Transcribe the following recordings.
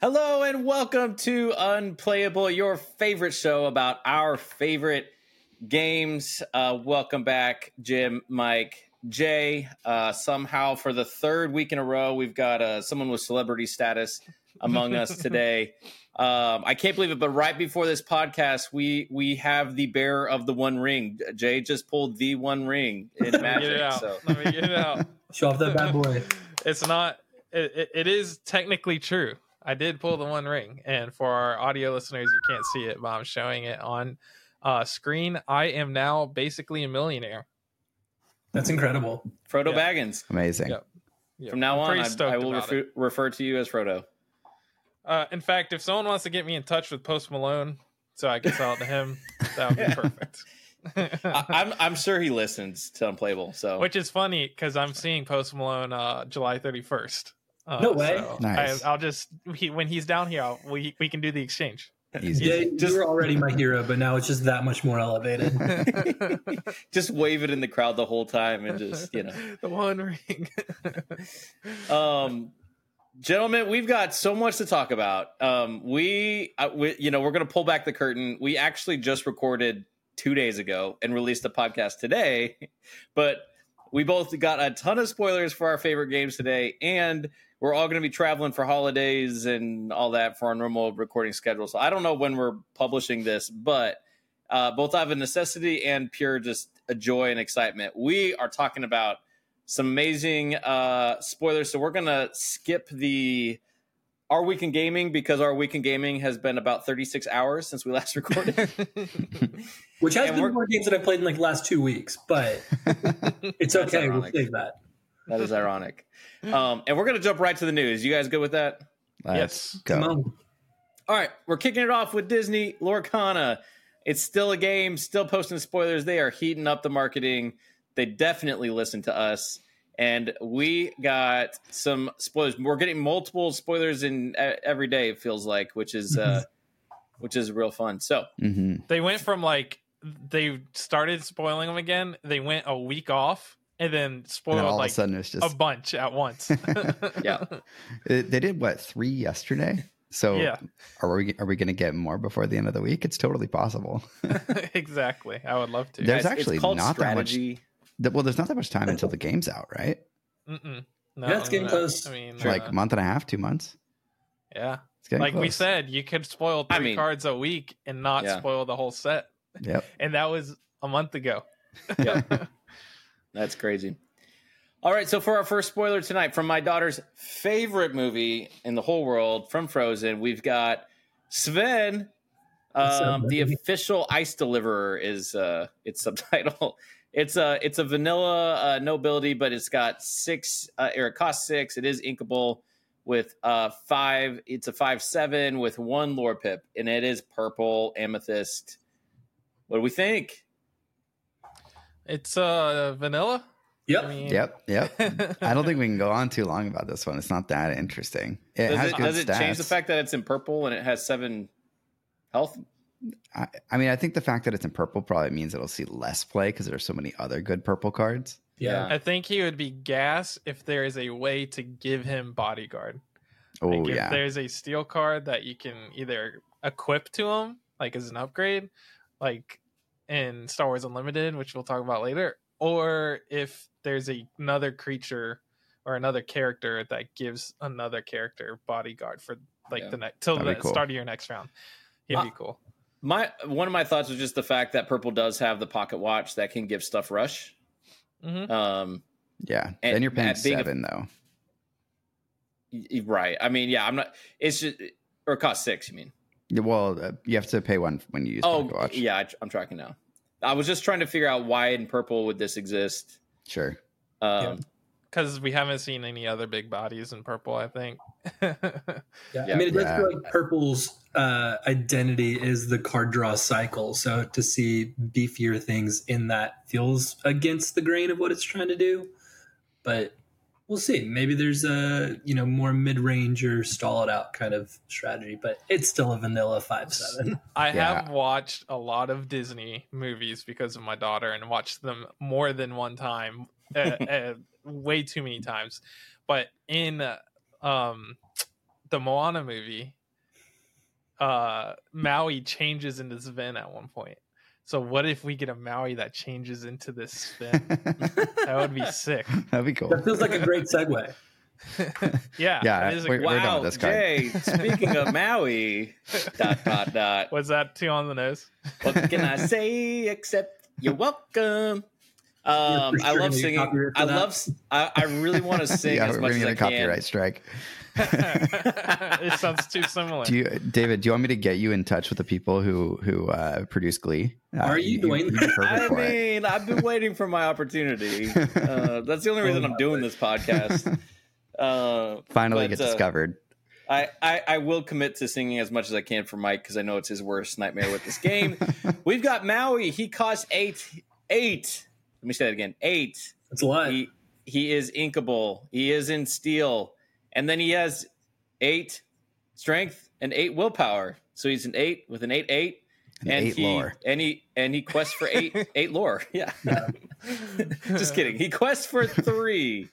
Hello and welcome to Unplayable, your favorite show about our favorite games. Uh, welcome back, Jim, Mike, Jay. Uh, somehow, for the third week in a row, we've got uh, someone with celebrity status among us today. Um, I can't believe it, but right before this podcast, we we have the bearer of the One Ring. Jay just pulled the One Ring in Let me Magic. get it out. So Let me get it out. Show off that bad boy. It's not. It, it, it is technically true. I did pull the one ring, and for our audio listeners, you can't see it, but I'm showing it on uh, screen. I am now basically a millionaire. That's incredible. Frodo Yeah. Baggins. Amazing. Yep. Yeah, From now I'm on, pretty I, stoked I will refer, refer to you as Frodo. Uh, in fact, if someone wants to get me in touch with Post Malone so I can sell it to him, that would be perfect. I, I'm I'm sure he listens to Unplayable. So Which is funny because I'm seeing Post Malone uh, July 31st. Uh, No way. so Nice. I, I'll just he, when he's down here, I'll, we we can do the exchange. Easy. Yeah, Just- you were already my hero, but now it's just that much more elevated. just wave it in the crowd the whole time and just you know the one ring. um gentlemen we've got so much to talk about um we, uh, we you know we're gonna pull back the curtain we actually just recorded two days ago and released the podcast today but we both got a ton of spoilers for our favorite games today and we're all going to be traveling for holidays and all that for our normal recording schedule so i don't know when we're publishing this but uh, both out of a necessity and pure just a joy and excitement we are talking about some amazing uh, spoilers. So we're gonna skip the our week in gaming because our week in gaming has been about 36 hours since we last recorded. Which has And been we're- more games that I played in like the last two weeks, but it's okay. We'll ironic. save that. That is ironic. Um, and we're gonna jump right to the news. You guys good with that? Let's Yes. Come on. All right, we're kicking it off with Disney Lorcana. It's still a game, still posting spoilers. They are heating up the marketing. They definitely listen to us. And we got some spoilers. We're getting multiple spoilers in uh, every day. It feels like, which is uh, which is real fun. So hmm they went from like they started spoiling them again. They went a week off and then And spoiled then all like of a sudden it's just a bunch at once. Yeah. They they did what three yesterday. So Yeah. are we are we going to get more before the end of the week? It's totally possible. exactly. I would love to. There's guys, actually it's called not that much- Well, there's not that much time until the game's out, right? Mm-mm. No, Yeah, it's getting no. close. I mean, Like uh, a month and a half, two months. yeah. It's getting Like we said, you could spoil three I mean- cards a week and not Yeah. spoil the whole set. Yep. And that was a month ago. Yeah. That's crazy. All right, so for our first spoiler tonight from my daughter's favorite movie in the whole world, from Frozen, we've got Sven. Um, the official ice deliverer is uh, its subtitle. It's a it's a vanilla uh, nobility, but it's got six. Uh, or it costs six. It is inkable with uh five. It's a five seven with one lore pip, and it is purple amethyst. What do we think? It's uh vanilla. Yep. I mean, Yep. Yep. I don't think we can go on too long about this one. It's not that interesting. It Does has it, good does it change the fact that it's in purple and it has seven health? I, I mean, I think the fact that it's in purple probably means it'll see less play because there's so many other good purple cards. Yeah. I think he would be gas if there is a way to give him bodyguard. Oh Like if yeah. there's a steel card that you can either equip to him, like as an upgrade, like in Star Wars Unlimited, which we'll talk about later, or if there's a, another creature or another character that gives another character bodyguard for like Yeah. the next till That'd the cool. start of your next round. He'd Uh, be cool. My one of my thoughts was just the fact that purple does have the pocket watch that can give stuff rush. hmm Um, yeah. and- then you're paying and being a- seven though. y- right. I mean, yeah, I'm not. It's just or cost six. You mean? Yeah, Well, uh, you have to pay one when you use Oh, Pocket Watch. yeah. I, I'm tracking now. I was just trying to figure out why in purple would this exist. Sure. Um, Because we haven't seen any other big bodies in purple, I think. Yeah, Yeah. I mean, it does Yeah. feel like Purple's uh, identity is the card draw cycle. So to see beefier things in that feels against the grain of what it's trying to do. But we'll see. Maybe there's a you know more mid range or stall it out kind of strategy. But it's still a vanilla five seven. I Yeah. have watched a lot of Disney movies because of my daughter and watched them more than one time, uh, uh, way too many times. But in uh, um, the Moana movie, uh, Maui changes into Sven at one point. So what if we get a Maui that changes into this Sven? that would be sick. That'd be cool. That feels like a great segue. Yeah, Yeah, it is we're- we're done Wow, with this card. Jay. Speaking of Maui, dot dot dot. was that too on the nose? What can I say except you're welcome? You're Um, I love singing. copyright for I that. love. s- I, I really want to sing yeah, as we're much gonna as get I a copyright can. strike. it sounds too similar. Do you, David? Do you want me to get you in touch with the people who who uh, produce Glee? Uh, Are you doing you'd that? I for it. mean, I've been waiting for my opportunity. Uh, that's the only reason I'm doing this podcast. Uh, Finally, but, get uh, discovered. I, I, I will commit to singing as much as I can for Mike because I know it's his worst nightmare with this game. We've got Maui. He costs eight. Eight. Let me say that again. Eight. It's a lot. He he is inkable. He is in steel, and then he has eight strength and eight willpower. So he's an eight with an eight eight. An and eight he, lore. and he and he quests for eight eight lore. Yeah, Yeah. just kidding. He quests for three.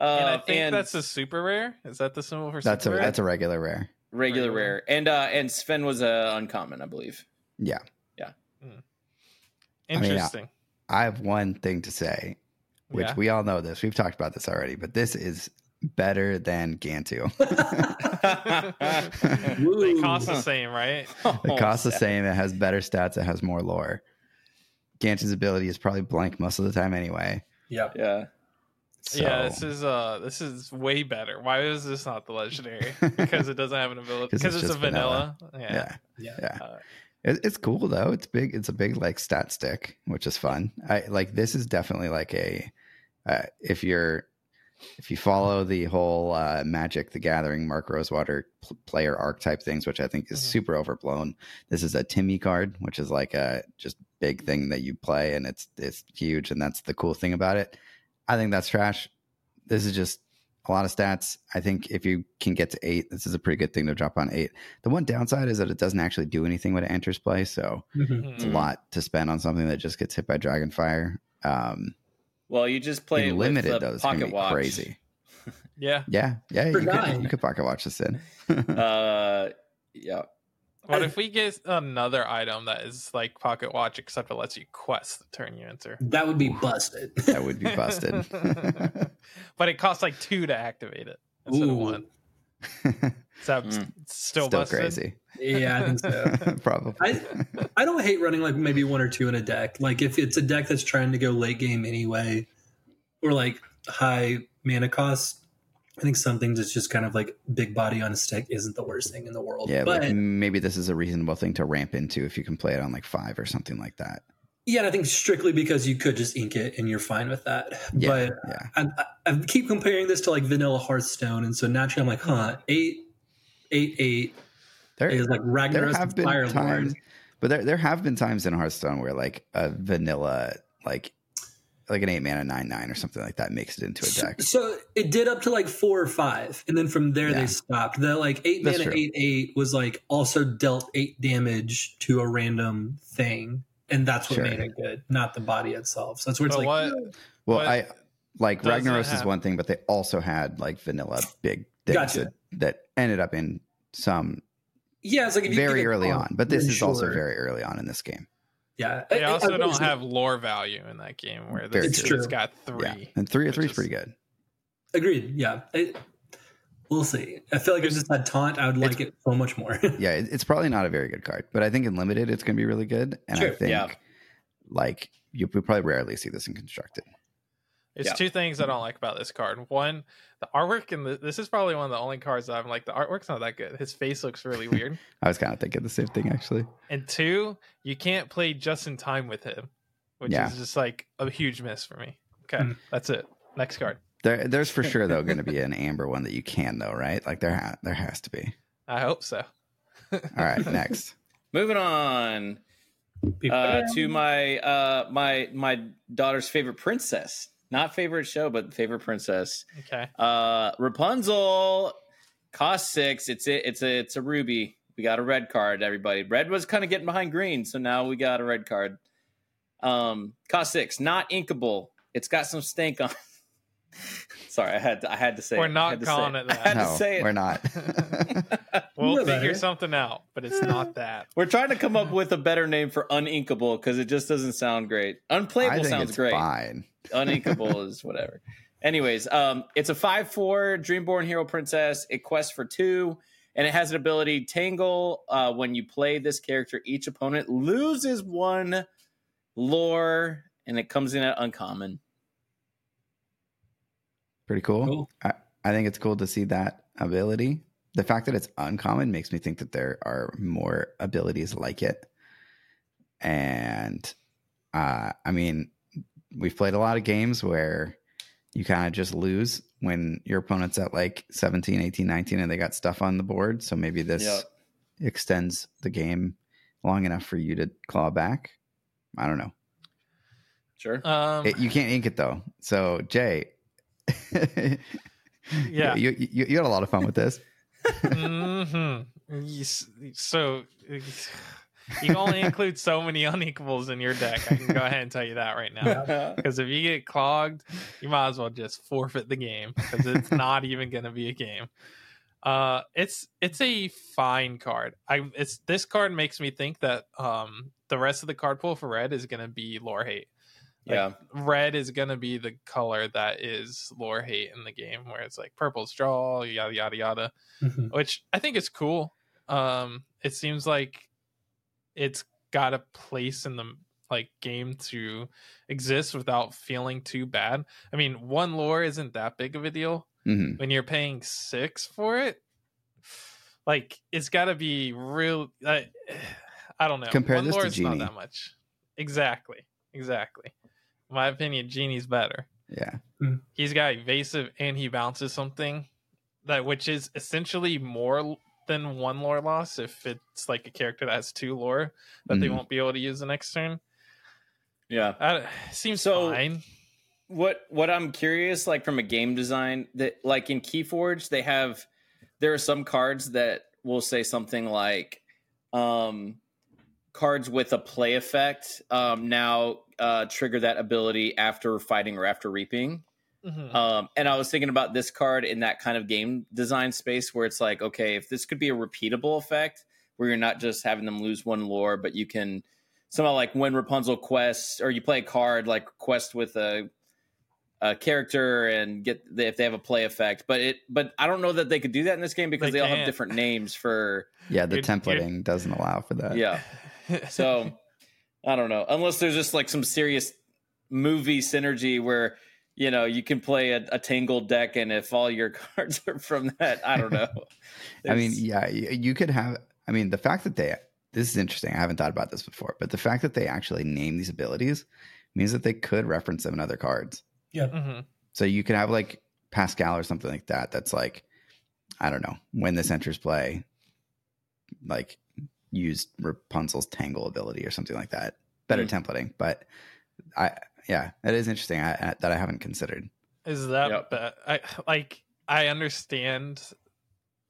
Uh, and I think and that's a super rare. Is that the symbol for That's a rare? that's a regular rare. regular regular. rare, and uh, and Sven was a uncommon, I believe. Yeah, mean, I- interesting. I have one thing to say, which Yeah. we all know this. We've talked about this already, but this is better than Gantu. they cost the same, right? It costs the Oh, same. It has better stats. It has more lore. Gantu's ability is probably blank most of the time anyway. yeah. Yeah. So, Yeah, this is uh this is way better. Why is this not the legendary? Because it doesn't have an ability. Because it's it's, a just vanilla. yeah, Yeah. Yeah. yeah. Uh, It, it's cool though. It's big. It's a big like stat stick, which is fun. I like this is definitely like a uh, if you're if you follow the whole uh, Magic the Gathering Mark Rosewater pl- player archetype things, which I think is Mhm. super overblown. This is a Timmy card, which is like a just big thing that you play, and it's it's huge, and that's the cool thing about it. I think that's trash. This is just a lot of stats. I think if you can get to eight, this is a pretty good thing to drop on eight. The one downside is that it doesn't actually do anything when it enters play, so Mhm. it's a lot to spend on something that just gets hit by Dragonfire. Um, Well, you just play in it with limited the though, it's gonna pocket be watch. crazy. yeah. Yeah, yeah, you For could, you could pocket watch this in. Uh, yeah. What if we get another item that is like Pocket Watch, except it lets you quest the turn you enter? That would be busted. that would be busted. but it costs like two to activate it instead of one. Is that Mm. still, Still busted? crazy. yeah, I think so. Probably. I I don't hate running like maybe one or two in a deck. Like if it's a deck that's trying to go late game anyway, or like high mana cost. I think something that's just kind of like big body on a stick isn't the worst thing in the world. yeah, but like maybe this is a reasonable thing to ramp into if you can play it on like five or something like that. yeah, and I think strictly because you could just ink it and you're fine with that. Yeah, But yeah. I, I, I keep comparing this to like vanilla Hearthstone, and so naturally I'm like, huh, eight, eight, eight There, is like Ragnaros there Ragnaros have been Fire times, Lord. but there there have been times in Hearthstone where like a vanilla like like an eight mana nine nine or something like that makes it into a deck. So it did up to like four or five, and then from there Yeah. they stopped. The like eight That's mana true. eight eight was like also dealt eight damage to a random thing, and that's what Sure. made it good, not the body itself. So that's where it's But like, what? Well, But I like Ragnaros is one thing, but they also had like vanilla big things Gotcha. that, that ended up in some yeah, it's like if very pick early comp, on. But this then is also very early on in this game. yeah. They I- I- also I don't was- have lore value in that game where Very this true. it's got three. Yeah, and three or three is is- pretty good. agreed. Yeah, It- we'll see. I feel like if it's just had taunt, I would like it so much more. Yeah, it, it's probably not a very good card, but I think in limited it's going to be really good. And I think yeah. like you would probably rarely see this in constructed. It's Yeah. two things I don't like about this card. One, the artwork, and this is probably one of the only cards that I'm like, the artwork's not that good. His face looks really weird. I was kind of thinking the same thing actually. and two, you can't play just in time with him, which Yeah. is just like a huge miss for me. Okay, Mm. that's it. Next card. There, there's for sure though going to be an amber one that you can though, right? Like there, ha- there has to be. I hope so. All right, next. Moving on uh, to my uh, my my daughter's favorite princess. Not favorite show, but favorite princess. Okay. Uh, Rapunzel cost six. It's a, it's a it's a ruby. We got a red card. Everybody, red was kind of getting behind green, so now we got a red card. Um, cost six. Not inkable. It's got some stink on. Sorry, I had to, I had to say. We're not had to calling say it I had that. to no, say it. we're not. We'll know figure better. something out, but it's not that. We're trying to come up with a better name for uninkable because it just doesn't sound great. I Unplayable think sounds it's great. fine. Uninkable is whatever. Anyways, um, it's a five four Dreamborn Hero Princess. It quests for two, and it has an ability Tangle. Uh, when you play this character, each opponent loses one lore, and it comes in at uncommon. Pretty cool. Cool. I, I think it's cool to see that ability. The fact that it's uncommon makes me think that there are more abilities like it. And uh, I mean, we've played a lot of games where you kind of just lose when your opponent's at like 17, 18, 19 and they got stuff on the board. So maybe this Yep. extends the game long enough for you to claw back. I don't know. Sure. Um, It- you can't ink it though. So Jay, Yeah. you, you you had a lot of fun with this. hmm So you can only include so many uninkables in your deck. I can go ahead and tell you that right now. Because if you get clogged, you might as well just forfeit the game because it's not even going to be a game. Uh, it's it's a fine card. I it's this card makes me think that um the rest of the card pool for red is going to be lore hate. Like, yeah. red is gonna be the color that is lore hate in the game, where it's like purple's draw, yada yada yada, Mhm. which I think is cool. Um, it seems like it's got a place in the like game to exist without feeling too bad. I mean, one lore isn't that big of a deal hmm when you're paying six for it. Like it's got to be real. I, I don't know. Compare One this to lore is not Genie. that much. Exactly. Exactly. In my opinion, Genie's better. Yeah. He's got evasive and he bounces something that which is essentially more than one lore loss if it's like a character that has two lore that they Mhm. won't be able to use the next turn. Yeah. That seems So- fine. what what I'm curious, like from a game design, that like in Keyforge, they have there are some cards that will say something like um cards with a play effect um now uh trigger that ability after fighting or after reaping. Mhm. Um, and I was thinking about this card in that kind of game design space where it's like, okay, if this could be a repeatable effect where you're not just having them lose one lore, but you can somehow like when Rapunzel quests or you play a card like quest with a a character and get the, if they have a play effect. But it but I don't know that they could do that in this game because They they, all have different names for Yeah. The You're- you're- templating doesn't allow for that. yeah. So I don't know. Unless there's just like some serious movie synergy where you know you can play a, a tangled deck, and if all your cards are from that, I don't know. I mean, yeah, you, you could have. I mean, the fact that they this is interesting. I haven't thought about this before, but the fact that they actually name these abilities means that they could reference them in other cards. Mhm. So you could have like Pascal or something like that. That's like, I don't know, when this enters play, like use Rapunzel's Tangle ability or something like that. Better Hmm. templating, but I yeah, that is interesting. I, I, that I haven't considered. Is that Yep. ba- I like I understand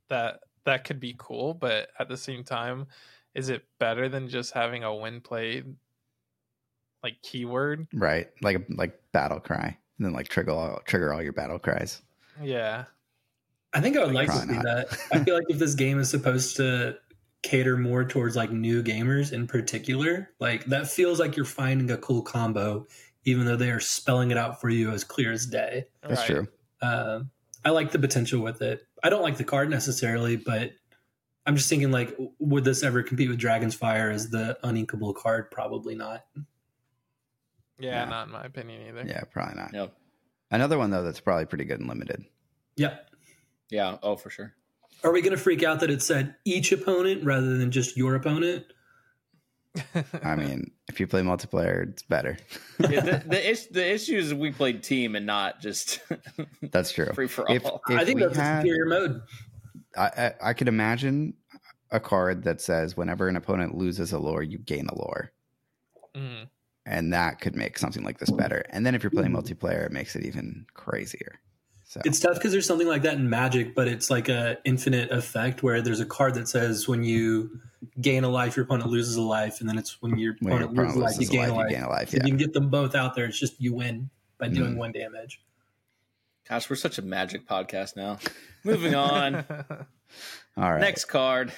that that could be cool, but at the same time, is it better than just having a win played like keyword? Right, like like battle cry, and then like trigger all, trigger all your battle cries. Yeah. I think I would like to Probably see not. that. I feel like if this game is supposed to cater more towards like new gamers in particular, like that feels like you're finding a cool combo, even though they are spelling it out for you as clear as day. That's right. true. Uh, I like the potential with it. I don't like the card necessarily, but I'm just thinking like, would this ever compete with Dragon's Fire as the uninkable card? Probably not. Yeah, Yeah. not in my opinion either. Yeah, probably not. Yep. Another one though that's probably pretty good and limited. Yep. yeah. Oh, for sure. Are we going to freak out that it said each opponent rather than just your opponent? I mean, if you play multiplayer, it's better. Yeah, the the, is, the issue is we played team and not just That's true. free for all. If, if I think we that's a had, superior mode. I, I, I could imagine a card that says whenever an opponent loses a lore, you gain a lore, Mhm. and that could make something like this better. And then if you're playing multiplayer, it makes it even crazier. So It's tough because there's something like that in Magic, but it's like a infinite effect where there's a card that says when you gain a life, your opponent loses a life, and then it's when your when your opponent loses a life, you a gain life, a life. you gain a life. Yeah, you can get them both out there, it's just you win by doing Mhm. one damage. Gosh, we're such a magic podcast now. Moving on. All right. Next card.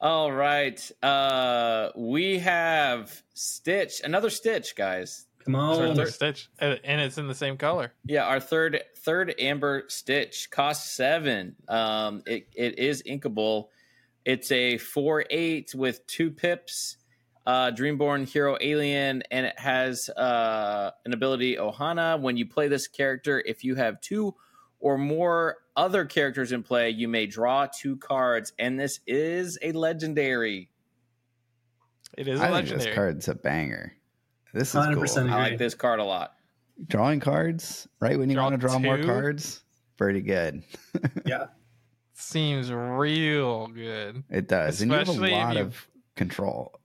All right. Uh we have Stitch. Another Stitch, guys. Come Sorry, on. third Stitch, and and it's in the same color. Yeah, our third third Amber Stitch costs seven. Um it, it is inkable. It's a four eight with two pips, uh Dreamborn Hero Alien, and it has uh an ability Ohana. When you play this character, if you have two or more other characters in play, you may draw two cards, and this is a legendary. It is I a think this legendary. card's a banger. This is 100% cool. agree. I like this card a lot. Drawing cards, right when you Draw want to draw more cards, pretty good. Yeah. Seems real good. It does, and you have a lot you- of control.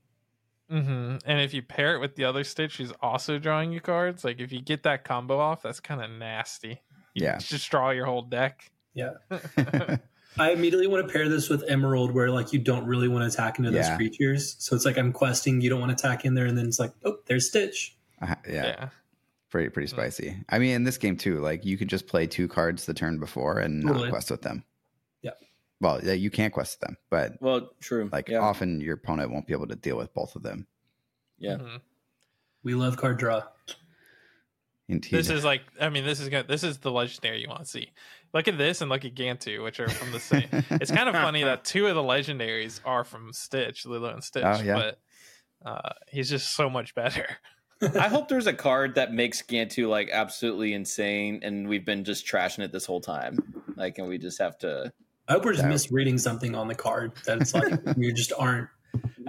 hmm And if you pair it with the other Stitch, who's also drawing you cards, like if you get that combo off, that's kind of nasty. You Yeah. just draw your whole deck. Yeah. I immediately want to pair this with Emerald, where like you don't really want to attack into those Yeah. creatures. So it's like I'm questing, you don't want to attack in there, and then it's like, oh, there's Stitch. Uh, yeah, Yeah. pretty pretty Mm. spicy. I mean, in this game too, like you could just play two cards the turn before and not Totally. quest with them. Yeah. Well, yeah, you can't quest with them, but Well, true. like yeah, often your opponent won't be able to deal with both of them. yeah. Mhm. We love card draw. Indeed. This is like, I mean, this is good. This is the legendary you want to see. Look at this and look at Gantu, which are from the same. it's kind of funny that two of the legendaries are from Stitch, Lilo and Stitch, Oh, yeah. but uh, he's just so much better. I hope there's a card that makes Gantu like absolutely insane, and we've been just trashing it this whole time. Like, and we just have to. I hope we're just misreading something on the card that it's like we just aren't.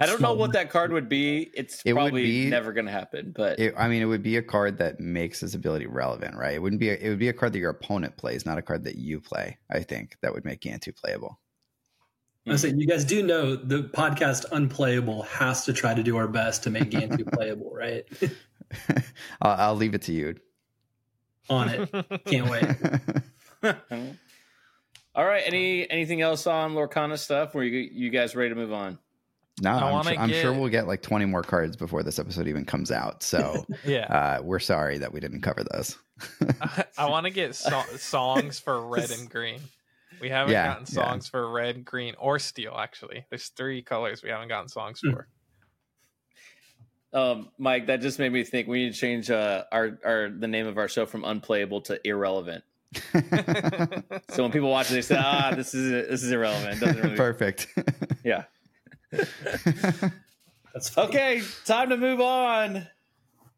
I don't know what that card would be. It's It would probably be- never going to happen. But It, I mean, it would be a card that makes this ability relevant, right? It wouldn't be. A, it would be a card that your opponent plays, not a card that you play. I think that would make Gantu playable. I say you guys do know the podcast Unplayable has to try to do our best to make Gantu playable, right? I'll, I'll leave it to you. On it. Can't wait. all right. Any anything else on Lorcana stuff? Were you you guys ready to move on? No, I I'm, wanna sure, I'm sure we'll get like 20 more cards before this episode even comes out. So yeah. uh, we're sorry that we didn't cover those. I, I want to get so- songs for red and green. We haven't Yeah, gotten yeah. songs for red, green, or steel. Actually, there's three colors we haven't gotten songs Hmm. for. Um, Mike, that just made me think we need to change uh, our our the name of our show from unplayable to irrelevant. So when people watch it, they say, "Ah, this is this is irrelevant." It doesn't really, Perfect. yeah. That's funny. Okay, time to move on.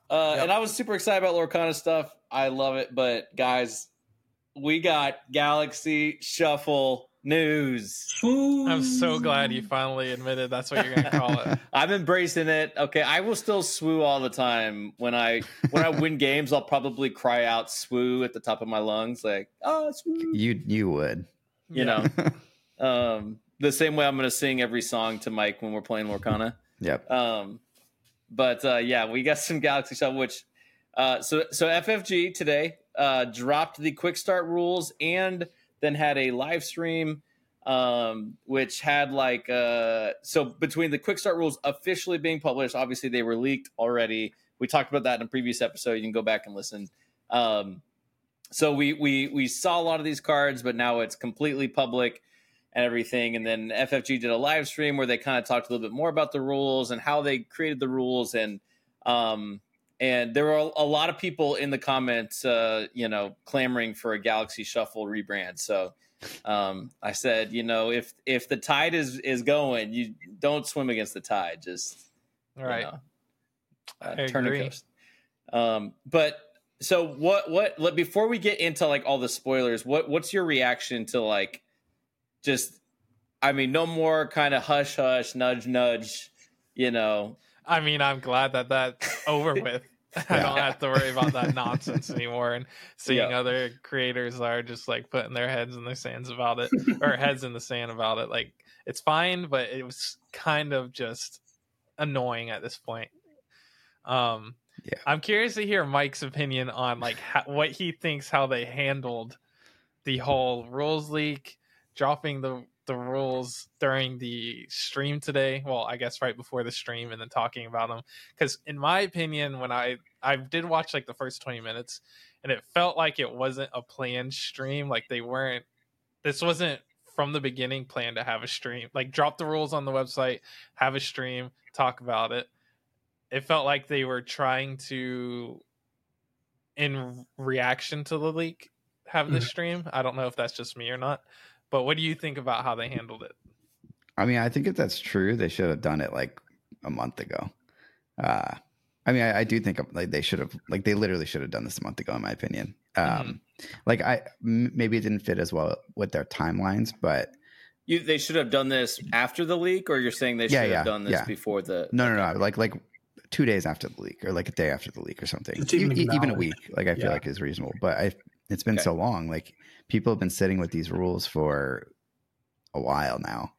Uh, Yep. And I was super excited about Lorcana stuff. I love it, but guys, we got Galaxy Shuffle news. I'm so glad you finally admitted that's what you're gonna call it. I'm embracing it. Okay, I will still swoo all the time when I when I win games. I'll probably cry out "swoo" at the top of my lungs, like "oh, swoo," you you would. you Yeah. know. Um, the same way I'm going to sing every song to Mike when we're playing Lorcana. Yep. Um, but uh, yeah, we got some Galaxy stuff. Which uh, so so FFG today uh, dropped the quick start rules and then had a live stream, um, which had like uh, so between the quick start rules officially being published, obviously they were leaked already. We talked about that in a previous episode. You can go back and listen. Um, so we we we saw a lot of these cards, but now it's completely public and everything. And then FFG did a live stream where they kind of talked a little bit more about the rules and how they created the rules. And um, and there were a lot of people in the comments, uh, you know, clamoring for a Galaxy Shuffle rebrand. So um, I said, you know, if if the tide is is going, you don't swim against the tide. Just All you right. know, I uh, turn agree. coast. Um, but so what? What? Let, before we get into like all the spoilers, what what's your reaction to like just? I mean, no more kind of hush hush, nudge nudge. You know, I mean, I'm glad that that's over with. I don't have to worry about that nonsense anymore. And seeing Yeah. other creators are just like putting their heads in the sands about it, or heads in the sand about it. Like it's fine, but it was kind of just annoying at this point. Um, Yeah. I'm curious to hear Mike's opinion on like how, what he thinks how they handled the whole rules leak, dropping the the rules during the stream today. Well, I guess right before the stream, and then talking about them. Because in my opinion, when I I did watch like the first 20 minutes, and it felt like it wasn't a planned stream. Like they weren't. This wasn't from the beginning planned to have a stream. Like drop the rules on the website, have a stream, talk about it. It felt like they were trying to, in reaction to the leak, have this Mhm. stream. I don't know if that's just me or not, but what do you think about how they handled it? I mean, I think if that's true, they should have done it like a month ago. Uh, I mean, I, I do think like they should have, like they literally should have done this a month ago, in my opinion. Um, Like I m- maybe it didn't fit as well with their timelines, but You they should have done this after the leak, or you're saying they should Yeah, have yeah, done this yeah. before the no, no, no, like like two days after the leak or like a day after the leak or something, even E- e- even a week. Like I feel Yeah. like is reasonable, but I it's been Okay. so long. Like people have been sitting with these rules for a while now.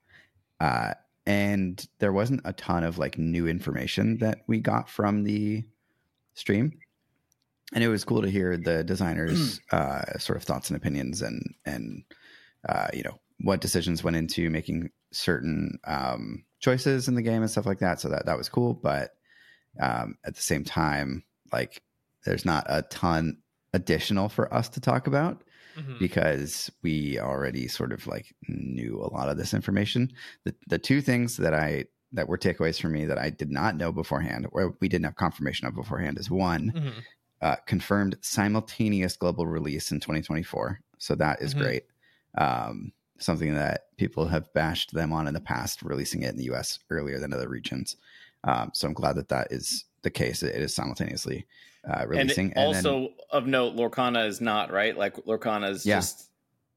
Uh, and there wasn't a ton of like new information that we got from the stream and it was cool to hear the designers uh, sort of thoughts and opinions and and uh, you know what decisions went into making certain um, choices in the game and stuff like that so that that was cool but um, at the same time like there's not a ton additional for us to talk about Mhm. because we already sort of like knew a lot of this information. The the two things that I that were takeaways for me that I did not know beforehand, or we didn't have confirmation of beforehand, is one Mhm. uh, confirmed simultaneous global release in 2024. So that is Mhm. great. Um, something that people have bashed them on in the past, releasing it in the US earlier than other regions. Um, so I'm glad that that is the case. It is simultaneously uh, releasing. And, then- also of note, Lorcana is not right. Like Lorcana is Yeah. just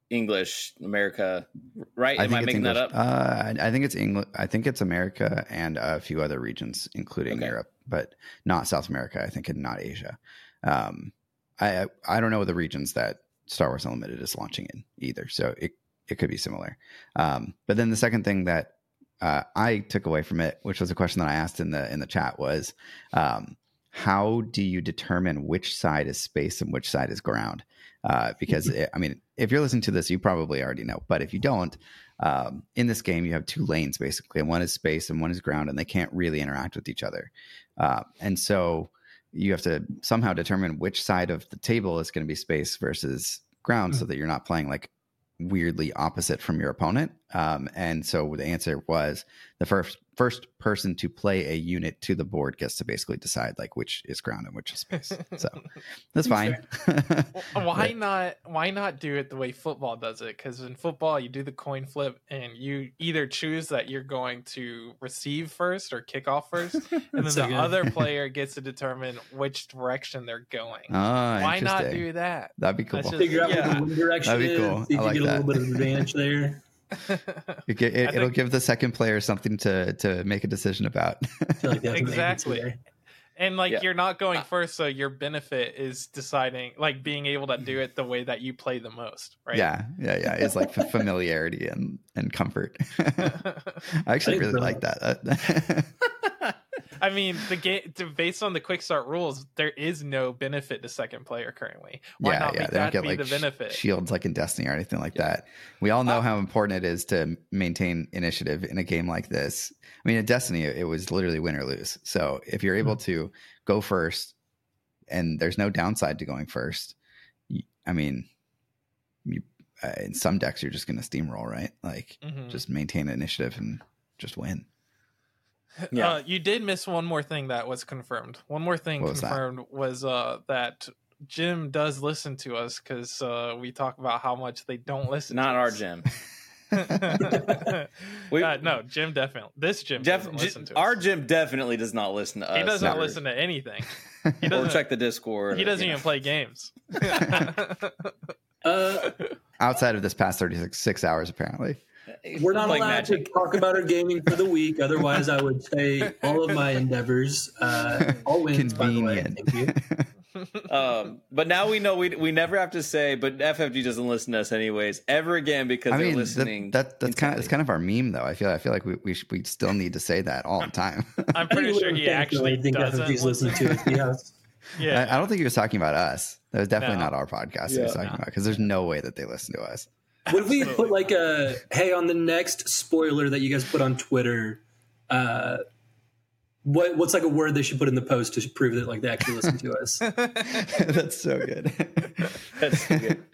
English, America, right? Am I making that up? Uh, I I think it's English. I think it's America and a few other regions, including Okay. Europe, but not South America. I think, and not Asia. Um, I I don't know the regions that Star Wars Unlimited is launching in either, so it it could be similar. Um, but then the second thing that uh, I took away from it, which was a question that I asked in the in the chat, was um, how do you determine which side is space and which side is ground? Uh, because it, I mean, if you're listening to this, you probably already know. But if you don't, um, in this game, you have two lanes basically, and one is space and one is ground, and they can't really interact with each other. Uh, and so you have to somehow determine which side of the table is going to be space versus ground, so that you're not playing like weirdly opposite from your opponent. Um, and so the answer was the first first person to play a unit to the board gets to basically decide like which is ground and which is space. So that's fine. why not why not do it the way football does it because in football you do the coin flip and you either choose that you're going to receive first or kick off first and then That's the good. other player gets to determine which direction they're going Ah, why not do that That'd be cool. That's just- Figure out Yeah. the wind direction That'd be is. cool. See if I you like get a little bit of advantage there. It, ge- it, I it'll give the second player something to to make a decision about. Like that's what they Exactly. and like Yeah. you're not going Uh, first so your benefit is deciding like being able to do it the way that you play the most right Yeah, yeah, yeah. It's like familiarity and and comfort. I actually think really so. like that. I mean, the game based on the quick start rules, there is no benefit to second player currently. Why yeah, not yeah. make They don't that get be like the benefit? shields like in Destiny or anything like that. We all know Uh, how important it is to maintain initiative in a game like this. I mean, in Destiny, it was literally win or lose. So if you're able to go first, and there's no downside to going first, I mean, you uh, in some decks you're just going to steamroll, right? Like Mhm. just maintain initiative and just win. Yeah. Uh, you did miss one more thing that was confirmed. One more thing What was that? confirmed was uh, that Jim does listen to us because uh, we talk about how much they don't listen. Not to our us. Jim. we, We- uh, no, Jim definitely. This Jim Jeff, doesn't listen to our us. Jim definitely does not listen to us. He doesn't or- listen to anything. He doesn't. check the Discord. he or, doesn't you even know. play games. Uh, Outside of this past 36 hours, apparently. We're not allowed Magic. to talk about our gaming for the week. Otherwise, I would say all of my endeavors, uh, all wins. By the way, thank you. Um, but now we know we we never have to say, but FFG doesn't listen to us anyways ever again because I they're mean, that, listening. that that's kind of intently. it's kind of our meme, though. I feel I feel like we we, sh- we still need to say that all the time. I'm pretty sure he actually I think doesn't FFG's listen. listening to us. Yes. Yeah, I, I don't think he was talking about us. That was definitely No. not our podcast he was talking No. about because there's no way that they listen to us. Would we put like a hey on the next spoiler that you guys put on Twitter? Uh, What what's like a word they should put in the post to prove that like they actually listen to us? That's so good. That's so good.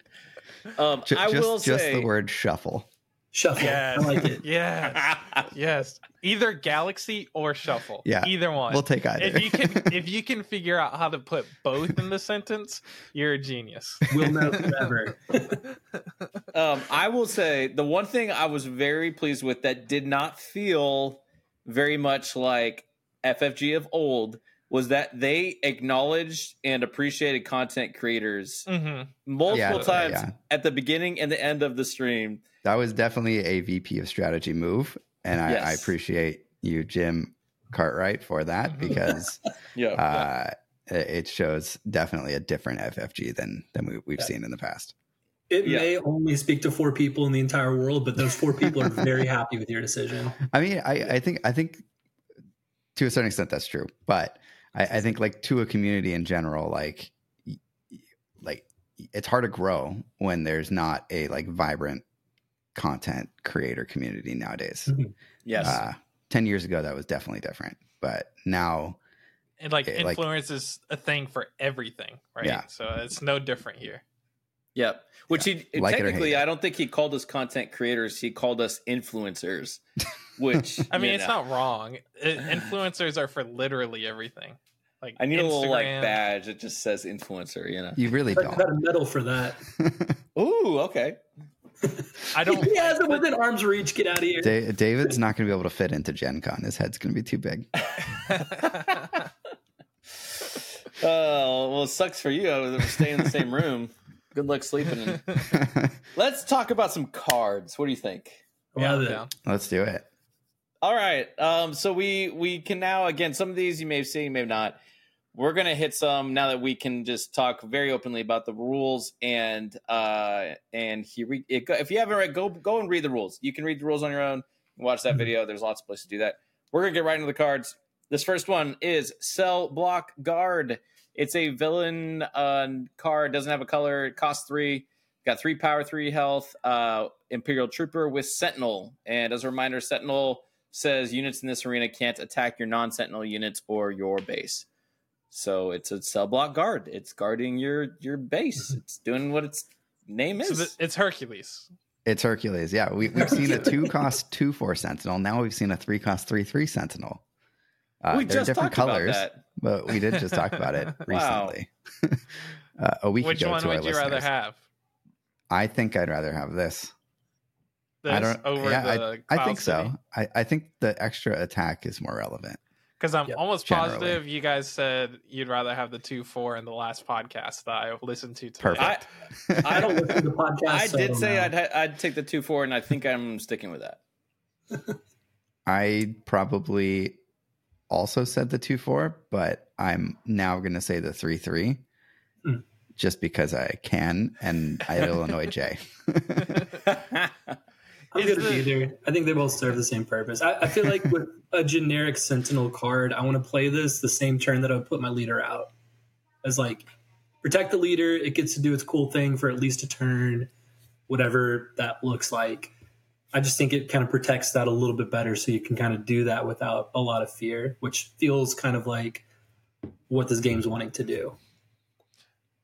Um, Ju- I just, will just say the word shuffle. Shuffle. Yes. I like it. yes. Yes. Either Galaxy or Shuffle. Yeah. Either one. We'll take either. if you can if you can figure out how to put both in the sentence, you're a genius. We'll know forever. um, I will say the one thing I was very pleased with that did not feel very much like FFG of old was that they acknowledged and appreciated content creators hmm multiple Yeah, times yeah. at the beginning and the end of the stream. That was definitely a VP of strategy move, and I, I appreciate you, Jim Cartwright, for that because Yeah. uh, it it shows definitely a different FFG than than we, we've Yeah. seen in the past. It Yeah. may only speak to four people in the entire world, but those four people are very happy with your decision. I mean, I, I think I think to a certain extent that's true, but I, I think like to a community in general, like y- y- like it's hard to grow when there's not a like vibrant content creator community nowadays. yes. Uh, Ten years ago, that was definitely different, but now, And like Yeah, like- is a thing for everything, right? Yeah. So it's no different here. Yep. Which he Like it or hate technically. I don't think he called us content creators. He called us influencers. Which I mean, you it's know, not wrong. It, influencers are for literally everything. Like I need a little like badge that just says influencer. You know. you really But don't. got a medal for that. Ooh. Okay. I don't. he has it within arm's reach. Get out of here. Da- David's not going to be able to fit into Gen Con. His head's going to be too big. Oh well, it sucks for you. We're staying in the same room. Good luck sleeping. In. Let's talk about some cards. What do you think? yeah, Love I'm it. down. Let's do it. All right. Um, so we we can now again some of these you may have seen, maybe not. We're gonna hit some now that we can just talk very openly about the rules and uh and here we it, if you haven't read go go and read the rules. You can read the rules on your own. Watch that Mhm. video. There's lots of places to do that. We're gonna get right into the cards. This first one is Cell Block Guard. It's a villain uh, card. Doesn't have a color. It costs three. Got three power, three health. Uh, Imperial Trooper with Sentinel. And as a reminder, Sentinel says units in this arena can't attack your non-Sentinel units or your base. So it's a cell block guard. It's guarding your your base. It's doing what its name is. So th- it's Hercules. It's Hercules. Yeah, we, we've seen a two cost two four Sentinel. Now we've seen a three cost three three Sentinel. Uh, we they're just different talked colors, about that. but we did just talk about it recently. uh, a week Which ago one to our would you rather have? I think I'd rather have this. This I don't. over yeah, the I, I think City? so. I, I think the extra attack is more relevant. Because I'm Yep, almost generally. positive you guys said you'd rather have the two four in the last podcast that I listened to. Today. Perfect. I, I don't listen to the podcast. I so did don't say know. I'd ha- I'd take the two four, and I think I'm sticking with that. I probably also said the two four, but I'm now going to say the three three, Hmm. just because I can, and i'll annoy Jay. I'm good with the- either. I think they both serve the same purpose. I, I feel like with a generic Sentinel card, I want to play this the same turn that I would put my leader out. As like protect the leader, it gets to do its cool thing for at least a turn, whatever that looks like. I just think it kind of protects that a little bit better, so you can kind of do that without a lot of fear, which feels kind of like what this game's wanting to do.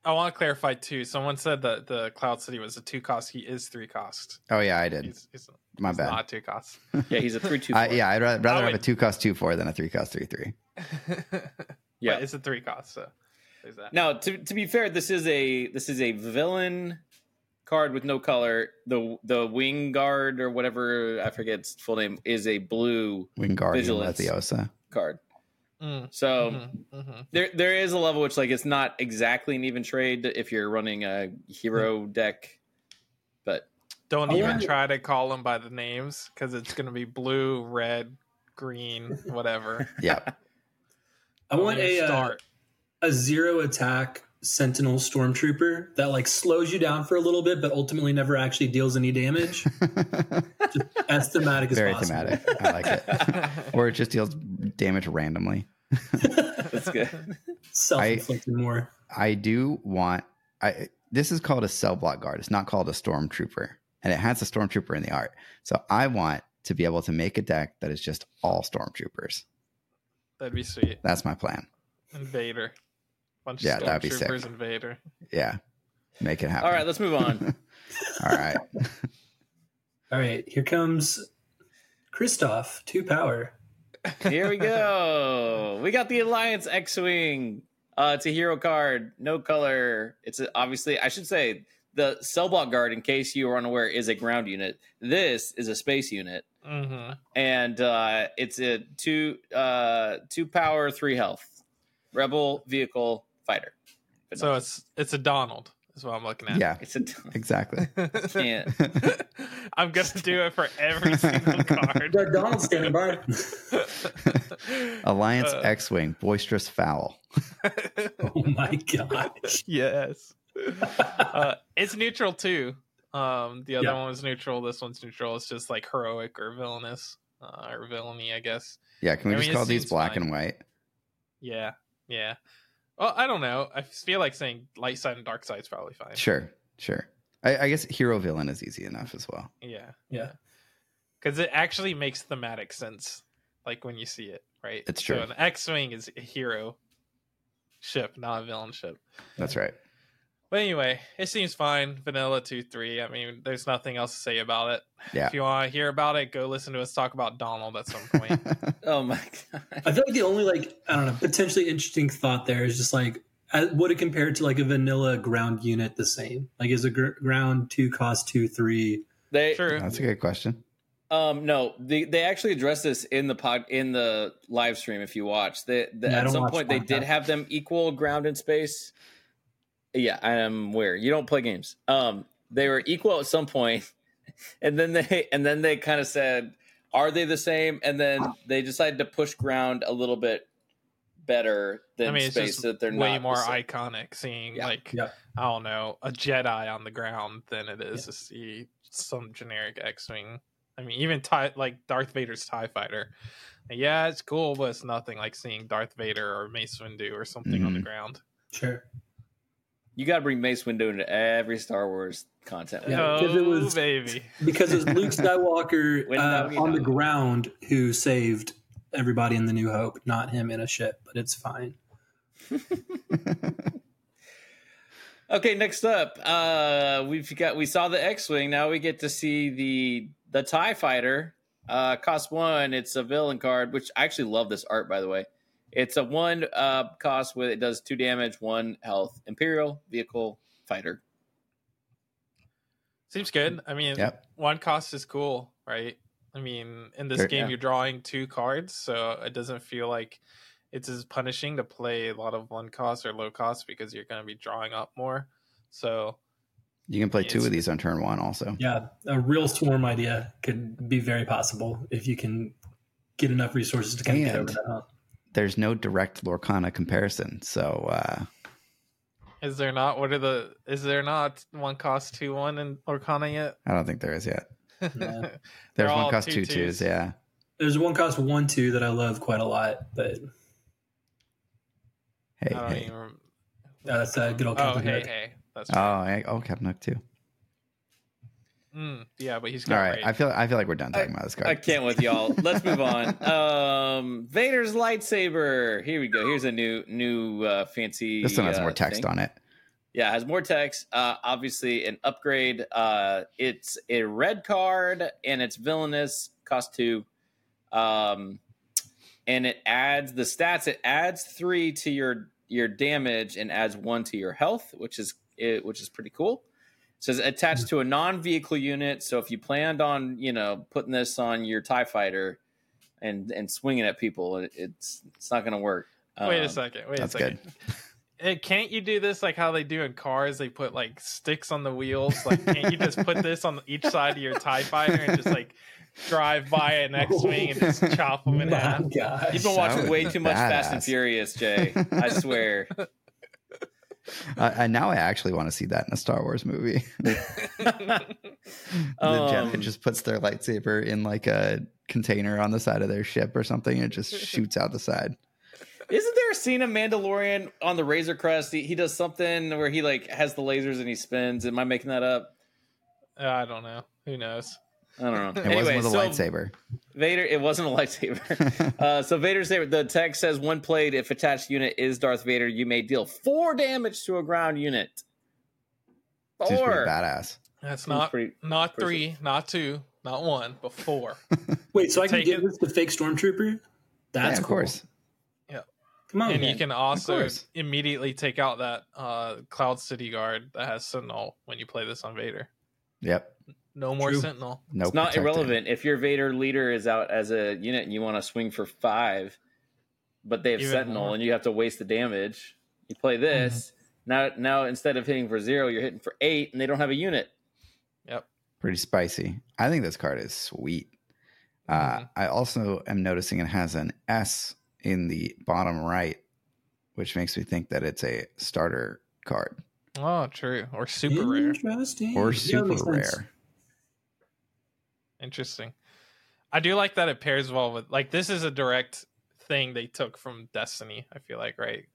I want to clarify too. Someone said that the Cloud City was a two cost. He is three cost. oh yeah, I did. He's, he's, My he's bad. not two cost. yeah, he's a three two. I, yeah, I'd rather, rather have a two cost two four than a three cost three three. Yeah. but it's a three cost. So there's that. Now, to to be fair, this is a this is a villain card with no color. The the wing guard or whatever I forget its full name is a blue Wingardium Vigilance. Leviosa. card. Mm, So mhm, mhm. there there is a level which like it's not exactly an even trade if you're running a hero deck, but Don't I even wonder- try to call them by the names because it's going to be blue, red, green, whatever. yeah. I want even a uh, a zero attack sentinel stormtrooper that like slows you down for a little bit but ultimately never actually deals any damage just as thematic as Very possible thematic. I like it. Or it just deals damage randomly. that's good. self-inflicted more I do want. I this is called a cell block guard. It's not called a stormtrooper, and it has a stormtrooper in the art. So I want to be able to make a deck that is just all stormtroopers. That'd be sweet. That's my plan. Invader. Bunch Yeah, of that'd be sick. stormtroopers Invader. Yeah, make it happen. All right, let's move on. All right. All right, here comes Kristoff, two power. Here we go. We got the Alliance X-wing. Uh, it's a hero card, no color. It's a, obviously, I should say, the cell block guard. In case you are unaware, is a ground unit. This is a space unit, hmm and uh, it's a two uh, two power, three health, rebel vehicle fighter. But So no, it's it's a Donald. Is what I'm looking at. Yeah, it's a Donald. exactly. can't. I'm gonna do it for every single card. Donald standing by. Alliance Uh, X-wing, boisterous foul. Oh my gosh. yes. Uh, it's neutral too. Um, the other Yeah. one was neutral. This one's neutral. It's just like heroic or villainous uh, or villainy, I guess. Yeah, can we I just mean, it call these black fine. and white? Yeah, yeah. Well, I don't know. I feel like saying light side and dark side is probably fine. Sure, sure. I, I guess hero villain is easy enough as well. Yeah, Yeah. because it actually makes thematic sense, like when you see it, right? It's So true. an X-wing is a hero ship, not a villain ship. That's right. But anyway, it seems fine. Vanilla 2 3. I mean, there's nothing else to say about it. Yeah. If you want to hear about it, go listen to us talk about Donald at some point. Oh my god. I feel like the only like I don't know potentially interesting thought there is just like uh, would it compare to like a vanilla ground unit the same? Like is a gr- ground two cost two three? They True. That's a good question. Um, no, they they actually addressed this in the pod in the live stream. If you watch, they, the, Yeah, at some watch point they did have them equal ground and space. Yeah, I am aware. You don't play games. Um, they were equal at some point, and then they and then they kind of said, "Are they the same?" And then they decided to push ground a little bit better than I mean, it's space, just that they're way not more the iconic seeing, Yeah. like, Yeah. I don't know, a Jedi on the ground than it is to see some generic X Wing. I mean, even tie, like Darth Vader's TIE fighter. Yeah, it's cool, but it's nothing like seeing Darth Vader or Mace Windu or something on the Mhm. ground. Sure. You got to bring Mace Windu into every Star Wars content. Yeah, 'cause it oh, was- baby. Because it's Luke Skywalker uh, doggy on the ground who saved everybody in the New Hope, not him in a ship. But it's fine. Okay, next up, uh, we've got we saw the X-wing. Now we get to see the the Tie Fighter. Uh, cost one. It's a villain card, which I actually love this art by the way. It's a one uh, cost with it does two damage, one health. Imperial vehicle fighter. Seems good. I mean, Yep. one cost is cool, right? I mean, in this Sure, game, yeah. you're drawing two cards, so it doesn't feel like it's as punishing to play a lot of one cost or low cost because you're going to be drawing up more. So, You can play two of these on turn one also. Yeah, a real swarm idea could be very possible if you can get enough resources to kind of get And- over that hump. There's no direct Lorcana comparison. So uh, is there not? What are the? Is there not one cost two one in Lorcana yet? I don't think there is yet. Yeah. They're There's one cost two two twos. twos. Yeah. There's one cost one two that I love quite a lot, but Hey, I don't hey. even. rem- uh, that's a good old Oh, Captain hey, Hook. hey, that's Oh, right. I, oh, Captain Hook too. Mm, yeah, but he's All got right. raid. I feel I feel like we're done talking about this card. I can't with y'all. Let's move on. Um, Vader's lightsaber. Here we go. Here's a new new uh, fancy. This one has uh, more text thing. on it. Yeah, it has more text. Uh, obviously, an upgrade. Uh, it's a red card and it's villainous. Cost two. Um, and it adds the stats. It adds three to your your damage and adds one to your health, which is it, which is pretty cool. It says attached to a non-vehicle unit. So if you planned on you know putting this on your Tie Fighter and and swinging at people, it, it's it's not going to work. Wait a Um, second. Wait a that's second. Eh, can't you do this like how they do in cars? They put like sticks on the wheels. Like, can't you just put this on each side of your Tie Fighter and just like drive by an X-wing and just chop them in half? You've been watching way be too much Fast and. Furious, Jay. I swear. Uh, and now I actually want to see that in a Star Wars movie. the Jedi Um, just puts their lightsaber in like a container on the side of their ship or something and just shoots out the side. Isn't there a scene of Mandalorian on the Razor Crest? He, he does something where he like has the lasers and he spins. Am I making that up? I don't know. Who knows? I don't know. It anyway, wasn't with a so lightsaber. Vader. It wasn't a lightsaber. uh, so Vader's saber. The text says, "When played, if attached unit is Darth Vader, you may deal four damage to a ground unit." Seems pretty Four. badass. That's not pretty- not pretty- three, not two, not one, but four. Wait, so I can give this to fake stormtrooper? That's yeah, of cool. course. Come on, and man. you can also immediately take out that uh, Cloud City guard that has Sentinel when you play this on Vader. Yep. No more True. Sentinel. No, It's not protecting. irrelevant if your Vader leader is out as a unit and you want to swing for five, but they have Even Sentinel more. and you have to waste the damage. You play this now. Now instead of hitting for zero, you're hitting for eight, and they don't have a unit. Yep. Pretty spicy. I think this card is sweet. Uh, Mhm. I also am noticing it has an S in the bottom right, which makes me think that it's a starter card Oh, true. Or super rare. Or super makes sense. rare. Interesting. I do like that it pairs well with like this is a direct thing they took from Destiny. I feel like right.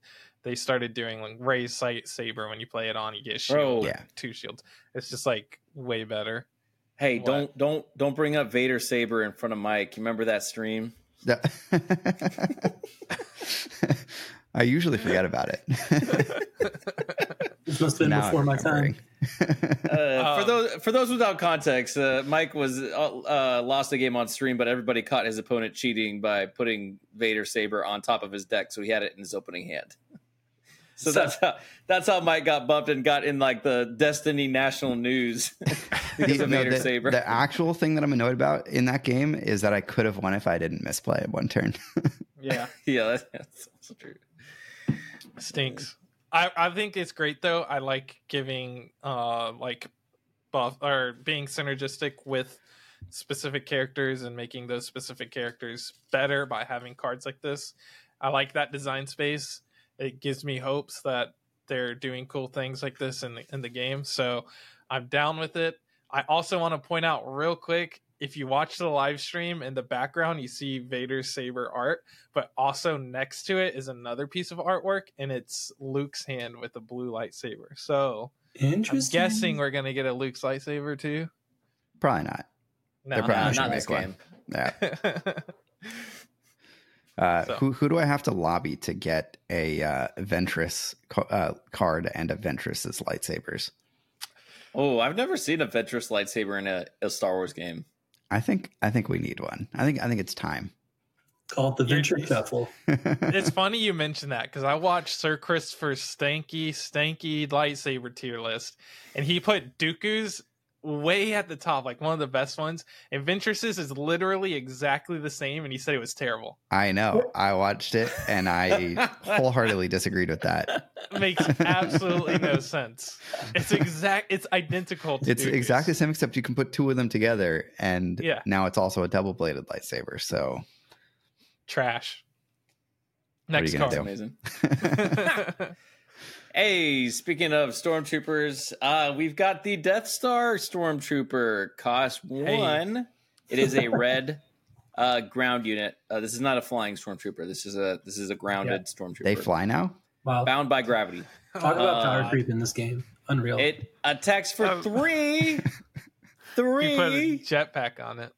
They started doing like raise sight saber when you play it on, you get a shield, Bro. Yeah. two shields. It's just like way better. Hey, What? don't don't don't bring up Vader saber in front of Mike. You remember that stream? I usually forget about it. This must have been Now before I'm my time. Remembering. Uh, for Um, those for those without context, uh, Mike was uh, uh, lost the game on stream, but everybody caught his opponent cheating by putting Vader saber on top of his deck, so he had it in his opening hand. So So- that's how that's how Mike got bumped and got in like the Destiny national news because The- of no, Vader the, saber. the actual thing that I'm annoyed about in that game is that I could have won if I didn't misplay it one turn. Yeah. yeah, that's, that's also true. Stinks. I, I think it's great though. I like giving uh like buff or being synergistic with specific characters and making those specific characters better by having cards like this. I like that design space. It gives me hopes that they're doing cool things like this in the in the game. So I'm down with it. I also want to point out real quick if you watch the live stream in the background, you see Vader's saber art, but also next to it is another piece of artwork, and it's Luke's hand with a blue lightsaber. So I'm Interesting. guessing we're gonna get a Luke's lightsaber too. Probably not. No, They're probably Uh, not not gonna this make game. one. Yeah. Uh, So- who who do I have to lobby to get a uh, Ventress co- uh, card and a Ventress's lightsabers? Oh, I've never seen a Ventress lightsaber in a, a Star Wars game. I think I think we need one. I think I think it's time. Call it the You're- venture shuffle. it's funny you mentioned that because I watched Sir Christopher's stanky, stanky lightsaber tier list, and he put Dooku's way at the top, like one of the best ones. And Ventress's is literally exactly the same, and he said it was terrible. I know. I watched it and I wholeheartedly disagreed with that. makes absolutely no sense. It's exact. It's identical. to It's Dooku's. exactly the same, except you can put two of them together, and Yeah. now it's also a double bladed lightsaber. So trash. Next you gonna card. Amazing. Hey, speaking of stormtroopers, uh, we've got the Death Star stormtrooper. Cost one. It is a red uh, ground unit. Uh, this is not a flying stormtrooper. This is a this is a grounded stormtrooper. they fly now. Wow. bound by gravity. Talk about power Uh, creep in this game. Unreal. It attacks for Um, three. You put a three. jetpack on it.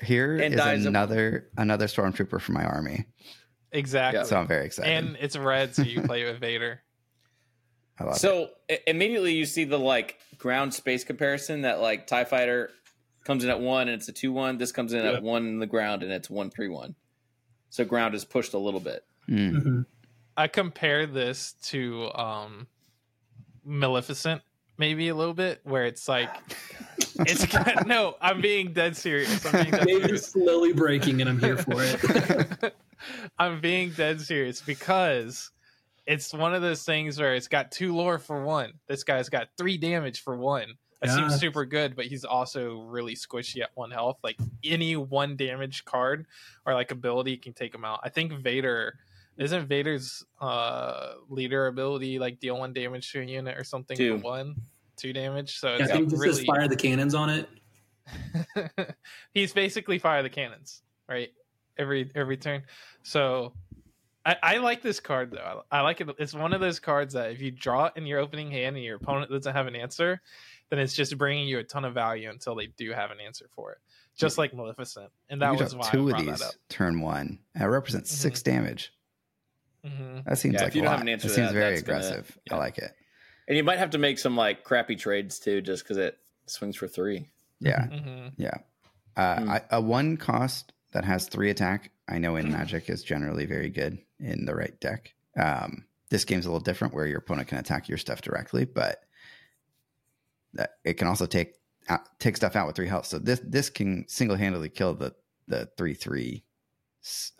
Here And is dies of- another another stormtrooper for my army. Exactly. So I'm very excited. and it's red, so you play with Vader. I love. So i- immediately you see the like ground space comparison that like Tie Fighter comes in at one and it's a two one. This comes in Yeah. at one in the ground and it's one three one. So ground is pushed a little bit. Mm. Mhm. I compare this to um Maleficent maybe a little bit where it's like it's got, no i'm being dead serious i'm being dead Dave serious is slowly breaking, and I'm here for it. i'm being dead serious because it's one of those things where it's got two lore for one this guy's got three damage for one that Yeah. seems super good but he's also really squishy at one health like any one damage card or like ability can take him out i think vader isn't Vader's uh leader ability like deal one damage to a unit or something Two. for one? Two damage. So I it's think this really says fire the cannons on it. he's basically fire the cannons, right? Every every turn. So I, I like this card though. I, I like it. It's one of those cards that if you draw it in your opening hand and your opponent doesn't have an answer, then it's just bringing you a ton of value until they do have an answer for it. just like Maleficent, and that you was why two I of these that up. turn one. That represents six damage. hmm That seems Yeah, if like you a don't lot. have an answer It to seems that, very that's gonna- aggressive. I like it. And you might have to make some like crappy trades too, just because it swings for three. Yeah, hmm yeah. Uh, Hmm. I, a one cost that has three attack. I know in Magic is generally very good in the right deck. Um, this game's a little different where your opponent can attack your stuff directly, but that it can also take out, take stuff out with three health. So this this can single handedly kill the the three three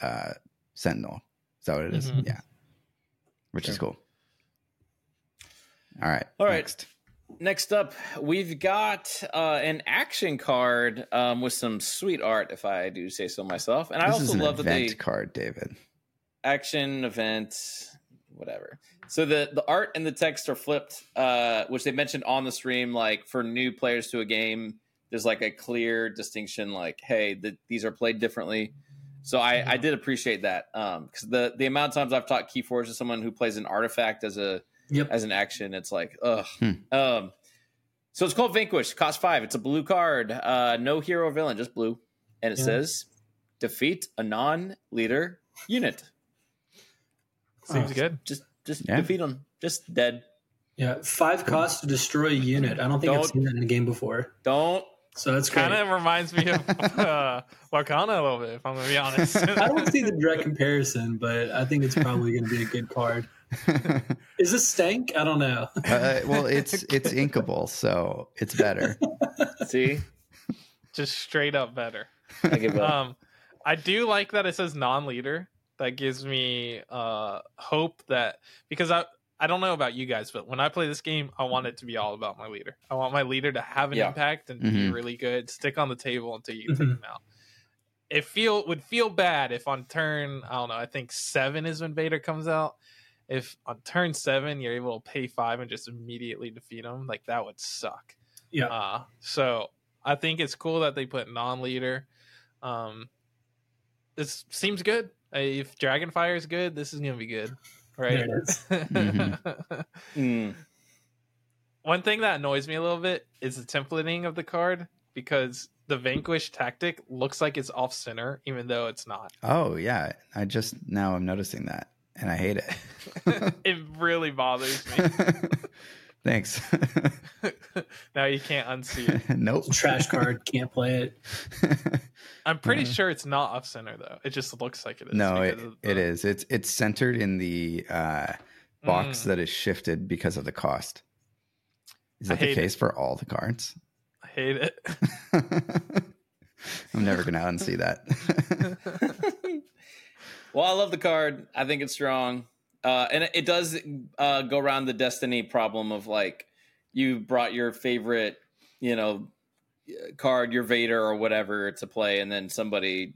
uh, sentinel. Is that what it is? Mhm. Yeah, which is cool. All right. All right. Next. Next up, we've got uh, an action card um, with some sweet art, if I do say so myself. And I this also love that event they card, David. action event, whatever. So the the art and the text are flipped, uh, which they mentioned on the stream. Like for new players to a game, there's like a clear distinction. Like, hey, the, these are played differently. So I, I did appreciate that because the the amount of times I've taught Keyforge to someone who plays an artifact as a Yep. as an action, it's like ugh. Hmm. Um, so it's called Vanquish, cost five. It's a blue card, uh, no hero or villain, just blue, and it Yeah. says defeat a non-leader unit. Seems Oh. good. Just just Yeah. defeat them, just dead. Yeah, five costs to destroy a unit. I don't think I've seen that in a game before. Don't So that's. Kind of reminds me of uh, Lorcana a little bit, if I'm gonna be honest. I don't see the direct comparison, but I think it's probably going to be a good card. Is this stank? I don't know. uh, well, it's it's inkable, so it's better. see. Just straight up better. I give up. Um, I do like that it says non-leader. That gives me uh hope that because I I don't know about you guys, but when I play this game, I want it to be all about my leader. I want my leader to have an Yeah. impact and be Mhm. really good, stick on the table until you take Mhm. him out. It feel would feel bad if on turn I don't know. I think seven is when Vader comes out. If on turn seven you're able to pay five and just immediately defeat them, like that would suck. Yeah. Uh, so I think it's cool that they put non-leader. Um, this seems good. Uh, If Dragonfire is good, this is gonna be good, right? There it is. Mm. One thing that annoys me a little bit is the templating of the card because the Vanquish tactic looks like it's off center, even though it's not. Oh yeah, I just now I'm noticing that, and I hate it. it really bothers me. Thanks. now you can't unsee it. nope. Trash card. Can't play it. I'm pretty Mhm. sure it's not off center though. It just looks like it is. no, it, because the- is. It's it's centered in the uh, box Mm, that is shifted because of the cost. Is that the hate it. case for all the cards? I hate it. I'm never gonna unsee that. Well, I love the card. I think it's strong, uh, and it, does uh, go around the destiny problem of like you brought your favorite, you know, card, your Vader or whatever to play, and then somebody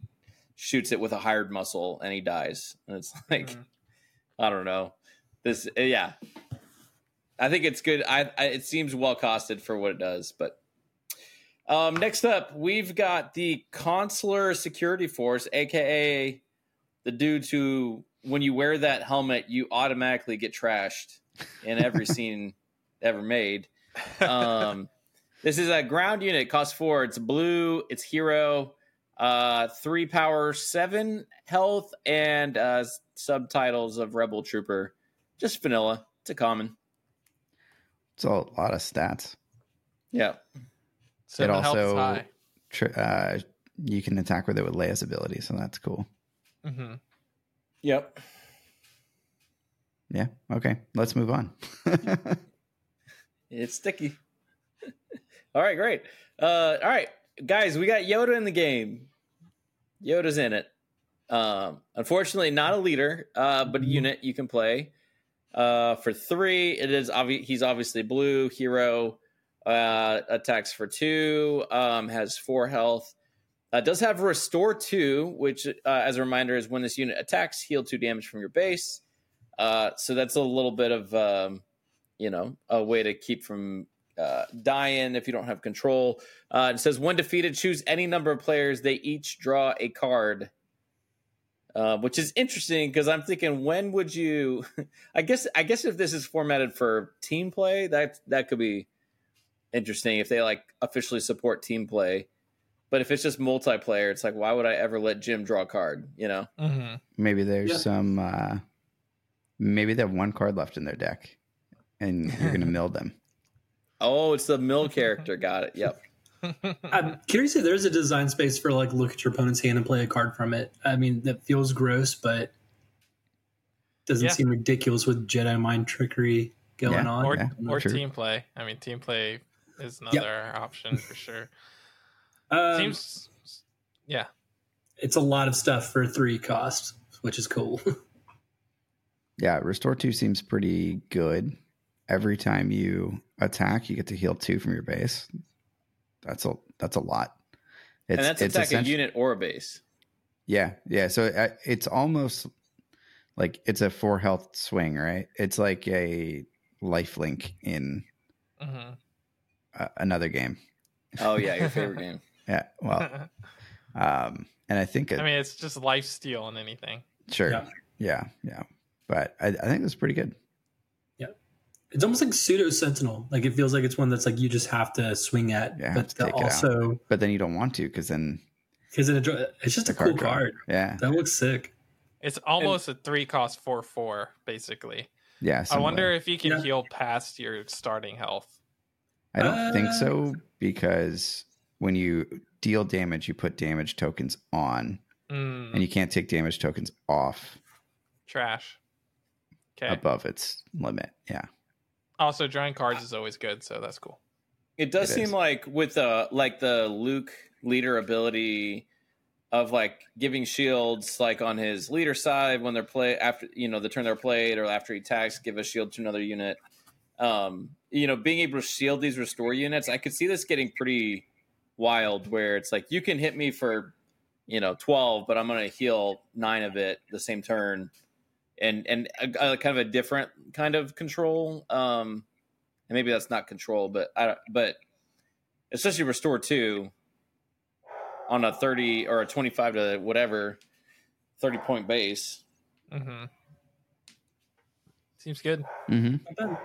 shoots it with a hired muscle and he dies, and it's like Mhm. I don't know. This, uh, yeah, I think it's good. I, I it seems well costed for what it does, but. Um, next up, we've got the Consular Security Force, aka the dudes who, when you wear that helmet, you automatically get trashed in every scene ever made. Um, this is a ground unit, cost four. It's blue. It's hero. Uh, three power, seven health, and uh, subtitles of Rebel Trooper. Just vanilla. It's a common. it's a lot of stats. Yeah. Seven it health is also high. tr- uh, you can attack with it with Leia's ability, so that's cool. Hmm Yep. Yeah. Okay. Let's move on. It's sticky. all right, great. Uh, all right, guys, we got Yoda in the game. Yoda's in it. Um, unfortunately, not a leader, uh, but a unit you can play. Uh, for three, it is obvious he's obviously blue hero. Uh, attacks for two. Um, has four health. Uh, does have restore two, which, uh, as a reminder, is when this unit attacks, heal two damage from your base. Uh, so that's a little bit of um, you know, a way to keep from uh, dying if you don't have control. Uh, it says when defeated, choose any number of players. They each draw a card, uh, which is interesting because I'm thinking, when would you? I guess, I guess if this is formatted for team play, that that could be interesting if they like officially support team play. But if it's just multiplayer, it's like, why would I ever let Jim draw a card? You know? hmm Maybe there's Yeah. some. uh Maybe they have one card left in their deck, and you're gonna mill them. Oh, it's the mill character. Got it. Yep. I'm curious if there's a design space for like look at your opponent's hand and play a card from it. I mean, that feels gross, but doesn't Yeah. seem ridiculous with Jedi mind trickery going Yeah. on. or Yeah, or team play. I mean, team play is another option for sure. Um, Seems, yeah, it's a lot of stuff for three costs, which is cool. Yeah, restore two seems pretty good. Every time you attack, you get to heal two from your base. That's a that's a lot. It's and that's it's attack a unit or a base. Yeah, yeah. So uh, it's almost like it's a four health swing, right? It's like a life link in hmm uh, another game. Oh yeah, your favorite game. Yeah. Well, um, and I think it, I mean, it's just life steal in anything. sure. Yeah. Yeah. yeah, But I, I think it's pretty good. Yeah. It's almost like pseudo sentinel. Like it feels like it's one that's like you just have to swing at, Yeah, but to the- it also But then you don't want to because then because it, it's just the a cool draw. card. Yeah. That looks sick. It's almost a three cost four four basically. Yeah. I wonder if you can Yeah. heal past your starting health. I don't think Uh, so because when you deal damage, you put damage tokens on, Mm, and you can't take damage tokens off trash. Okay. above its limit. Yeah. Also, drawing cards is always good, so that's cool. It does It seem is. like with the like the Luke leader ability of like giving shields like on his leader side when they're play after you know the turn they're played or after he attacks, give a shield to another unit. Um, you know, being able to shield these restore units, I could see this getting pretty wild where it's like you can hit me for you know 12 but i'm going to heal nine of it the same turn and and a, a kind of a different kind of control um and maybe that's not control but i don't but especially restore two on a 30 or a 25 to whatever 30 point base mm-hmm. Seems good. Mm-hmm. Not bad.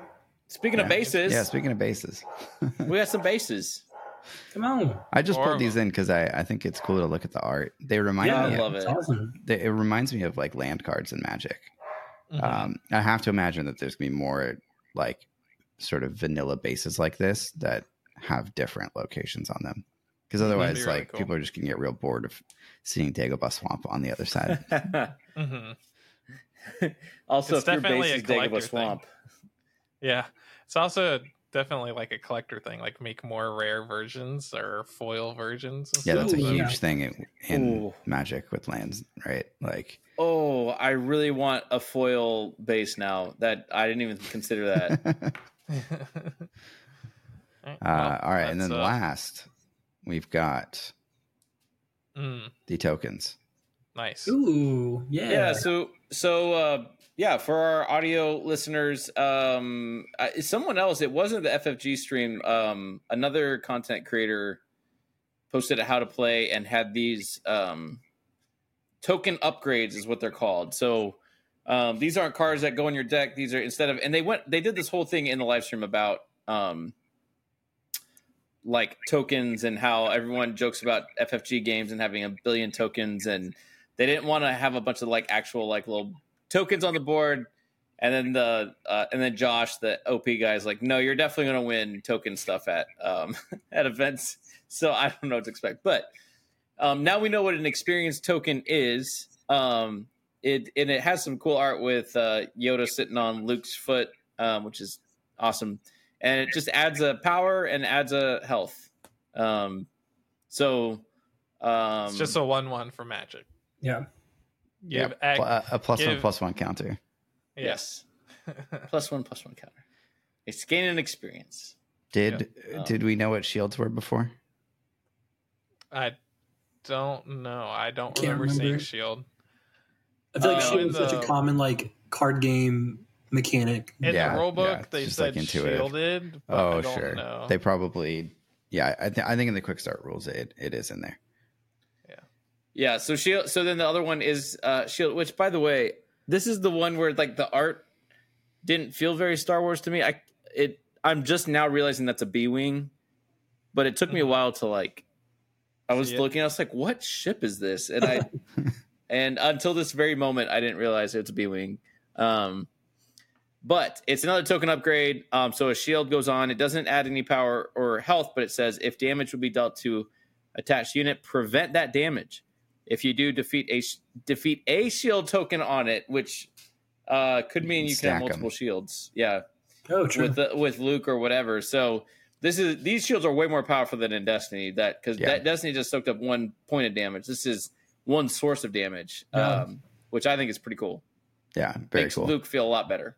speaking of bases Yeah. Speaking of bases, we got some bases Come on. I just Four pulled these in because I, I think it's cool to look at the art. They remind Yeah, me. I love it's it. awesome. they, it reminds me of like land cards in Magic. Mhm. Um, I have to imagine that there's gonna be more like sort of vanilla bases like this that have different locations on them. Because That'd be otherwise, really like cool. people are just gonna get real bored of seeing Dagobah Swamp on the other side. Mhm. also It's if your definitely base a is Dagobah collector thing. swamp Yeah, it's also definitely like a collector thing. Like make more rare versions or foil versions. and yeah, that's a huge yeah. thing in, in Ooh. Magic with lands, right? Like, oh i really want a foil base now that i didn't even consider that Alright, uh, well, all right, and then uh, last we've got mm, the tokens. nice. Ooh, yeah. yeah so so uh yeah for our audio listeners um uh, someone else. It wasn't the ffg stream. Um another content creator posted a how to play and had these um token upgrades is what they're called. So um these aren't cards that go in your deck. These are instead of and they went they did this whole thing in the live stream about um like tokens and how everyone jokes about ffg games and having a billion tokens and they didn't want to have a bunch of like actual like little tokens on the board and then the uh, and then josh the op guy is like no you're definitely going to win token stuff at um at events. So i don't know what to expect. But um now we know what an experience token is. Um it and it has some cool art with uh yoda sitting on luke's foot um which is awesome. And it just adds a power and adds a health. Um so um it's just a one-one for Magic. yeah. Give Pl- ag- uh, a plus one give- plus one counter. yes plus one plus one counter. It's gaining experience. Did Yeah. did we know what shields were before? I don't know. I don't Can't remember, seeing. Shield. I feel like Uh, Shield is such a common like card game mechanic. In Yeah, the rulebook, yeah, they just, said like, intuitive. shielded. But Oh, I don't sure. Know. They probably, yeah. I, th- I think in the quick start rules, it, it is in there. Yeah, so shield so then the other one is uh shield which by the way, this is the one where like the art didn't feel very Star Wars to me. I it I'm just now realizing that's a B wing, but it took me a Mhm. while to like I was looking. I was like, "What ship is this?" And I, and until this very moment, I didn't realize it's a B wing. Um, but it's another token upgrade. Um, so a shield goes on. It doesn't add any power or health, but it says if damage would be dealt to attached unit, prevent that damage. If you do defeat a defeat a shield token on it, which uh, could mean you can have Stack 'em. multiple shields. Yeah, Oh, true. with the, with Luke or whatever. So this is these shields are way more powerful than in Destiny. That because Yeah. that Destiny just soaked up one point of damage. This is one source of damage, Yeah. um, which I think is pretty cool. Yeah, very Makes cool. Luke feel a lot better.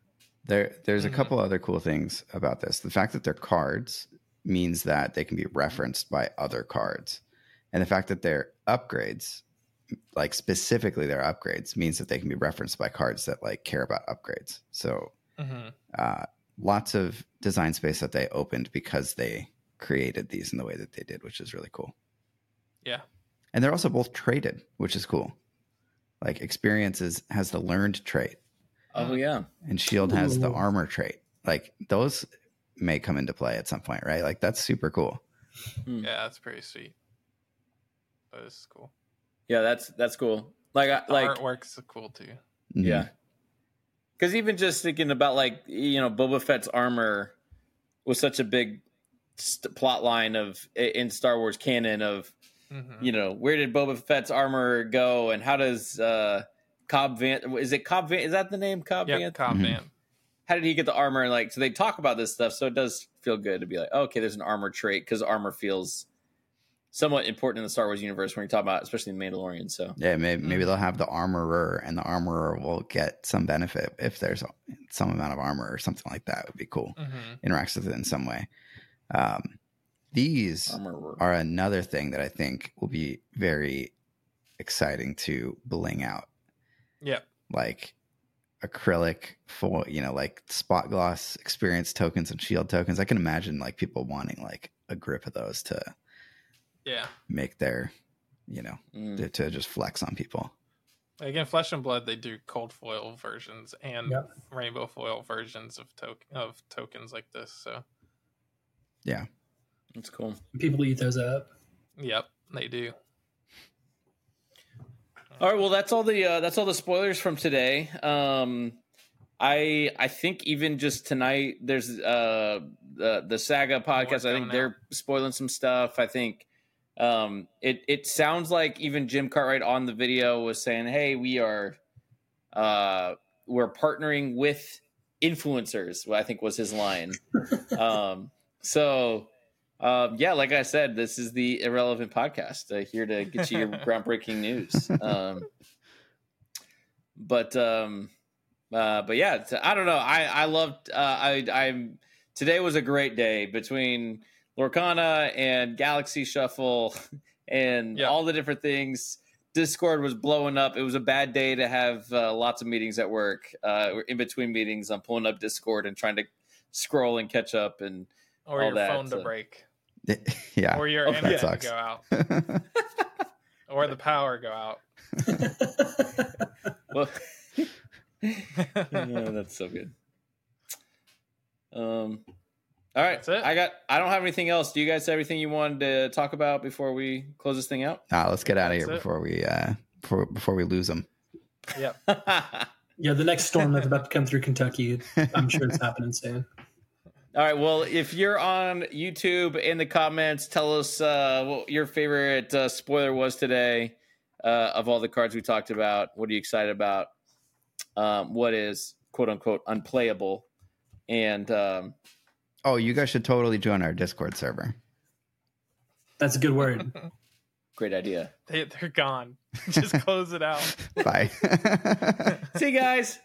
There, there's a Mhm. couple other cool things about this. The fact that they're cards means that they can be referenced by other cards, and the fact that they're upgrades, like specifically their upgrades, means that they can be referenced by cards that like care about upgrades. So, Mhm. uh, lots of design space that they opened because they created these in the way that they did, which is really cool. Yeah. And they're also both traded, which is cool. Like experiences has the learned trait Oh yeah, and shield has the armor trait like those may come into play at some point right like that's super cool Yeah, that's pretty sweet. That is cool. Yeah. That's that's cool. Like I, The like artwork's cool too. Mhm. yeah. Because even just thinking about like you know Boba Fett's armor was such a big st- plot line of in Star Wars canon of Mhm. you know where did Boba Fett's armor go and how does uh Cobb Vanth is it Cobb Vanth is that the name Cobb Yeah, Vanth Cobb Mhm. Vanth. how did he get the armor and like so they talk about this stuff so it does feel good to be like oh, okay there's an armor trait because armor feels somewhat important in the Star Wars universe when you talk about especially the Mandalorian so. Yeah maybe, maybe Mhm. they'll have the armorer and the armorer will get some benefit if there's some amount of armor or something like that. Would be cool. Mhm. interacts with it in some way. Um, these armor are another thing that i think will be very exciting to bling out. Yep. like acrylic for you know like spot gloss experience tokens and shield tokens. I can imagine like people wanting like a grip of those to Yeah. make their you know Mm. to, to just flex on people Again, Flesh and Blood, they do cold foil versions and Yep. rainbow foil versions of token of tokens like this. So, yeah that's cool People eat those up. yep, they do. All right, well, that's all the uh, that's all the spoilers from today. Um, I I think even just tonight, there's uh, the the Saga podcast. I think coming they're spoiling some stuff. I think um, it it sounds like even Jim Cartwright on the video was saying, "Hey, we are uh, we're partnering with influencers." I think was his line. um, so um, yeah, like I said, this is the irrelevant podcast uh, here to get you your groundbreaking news. Um, but um, uh, but yeah, I don't know. I I loved. Uh, I I'm today was a great day between Lorcana and Galaxy Shuffle and Yeah. all the different things. Discord was blowing up. It was a bad day to have uh, lots of meetings at work. Uh, we're in between meetings, I'm pulling up Discord and trying to scroll and catch up and Or All your that, phone to uh, break, yeah or your Oh, internet to go out, or the power go out. well. yeah, that's so good. Um, all right, That's it. I got. I don't have anything else. Do you guys have everything you wanted to talk about before we close this thing out? Ah, let's get out of That's here it. before we uh before before we lose them Yeah. Yeah, the next storm that's about to come through Kentucky, I'm sure it's happening soon. All right. Well, if you're on YouTube in the comments, tell us uh, what your favorite uh, spoiler was today uh, of all the cards we talked about. What are you excited about? Um, what is quote unquote unplayable? And um, oh you guys should totally join our discord server That's a good word. great idea. They they're gone. Just close it out. bye See you guys.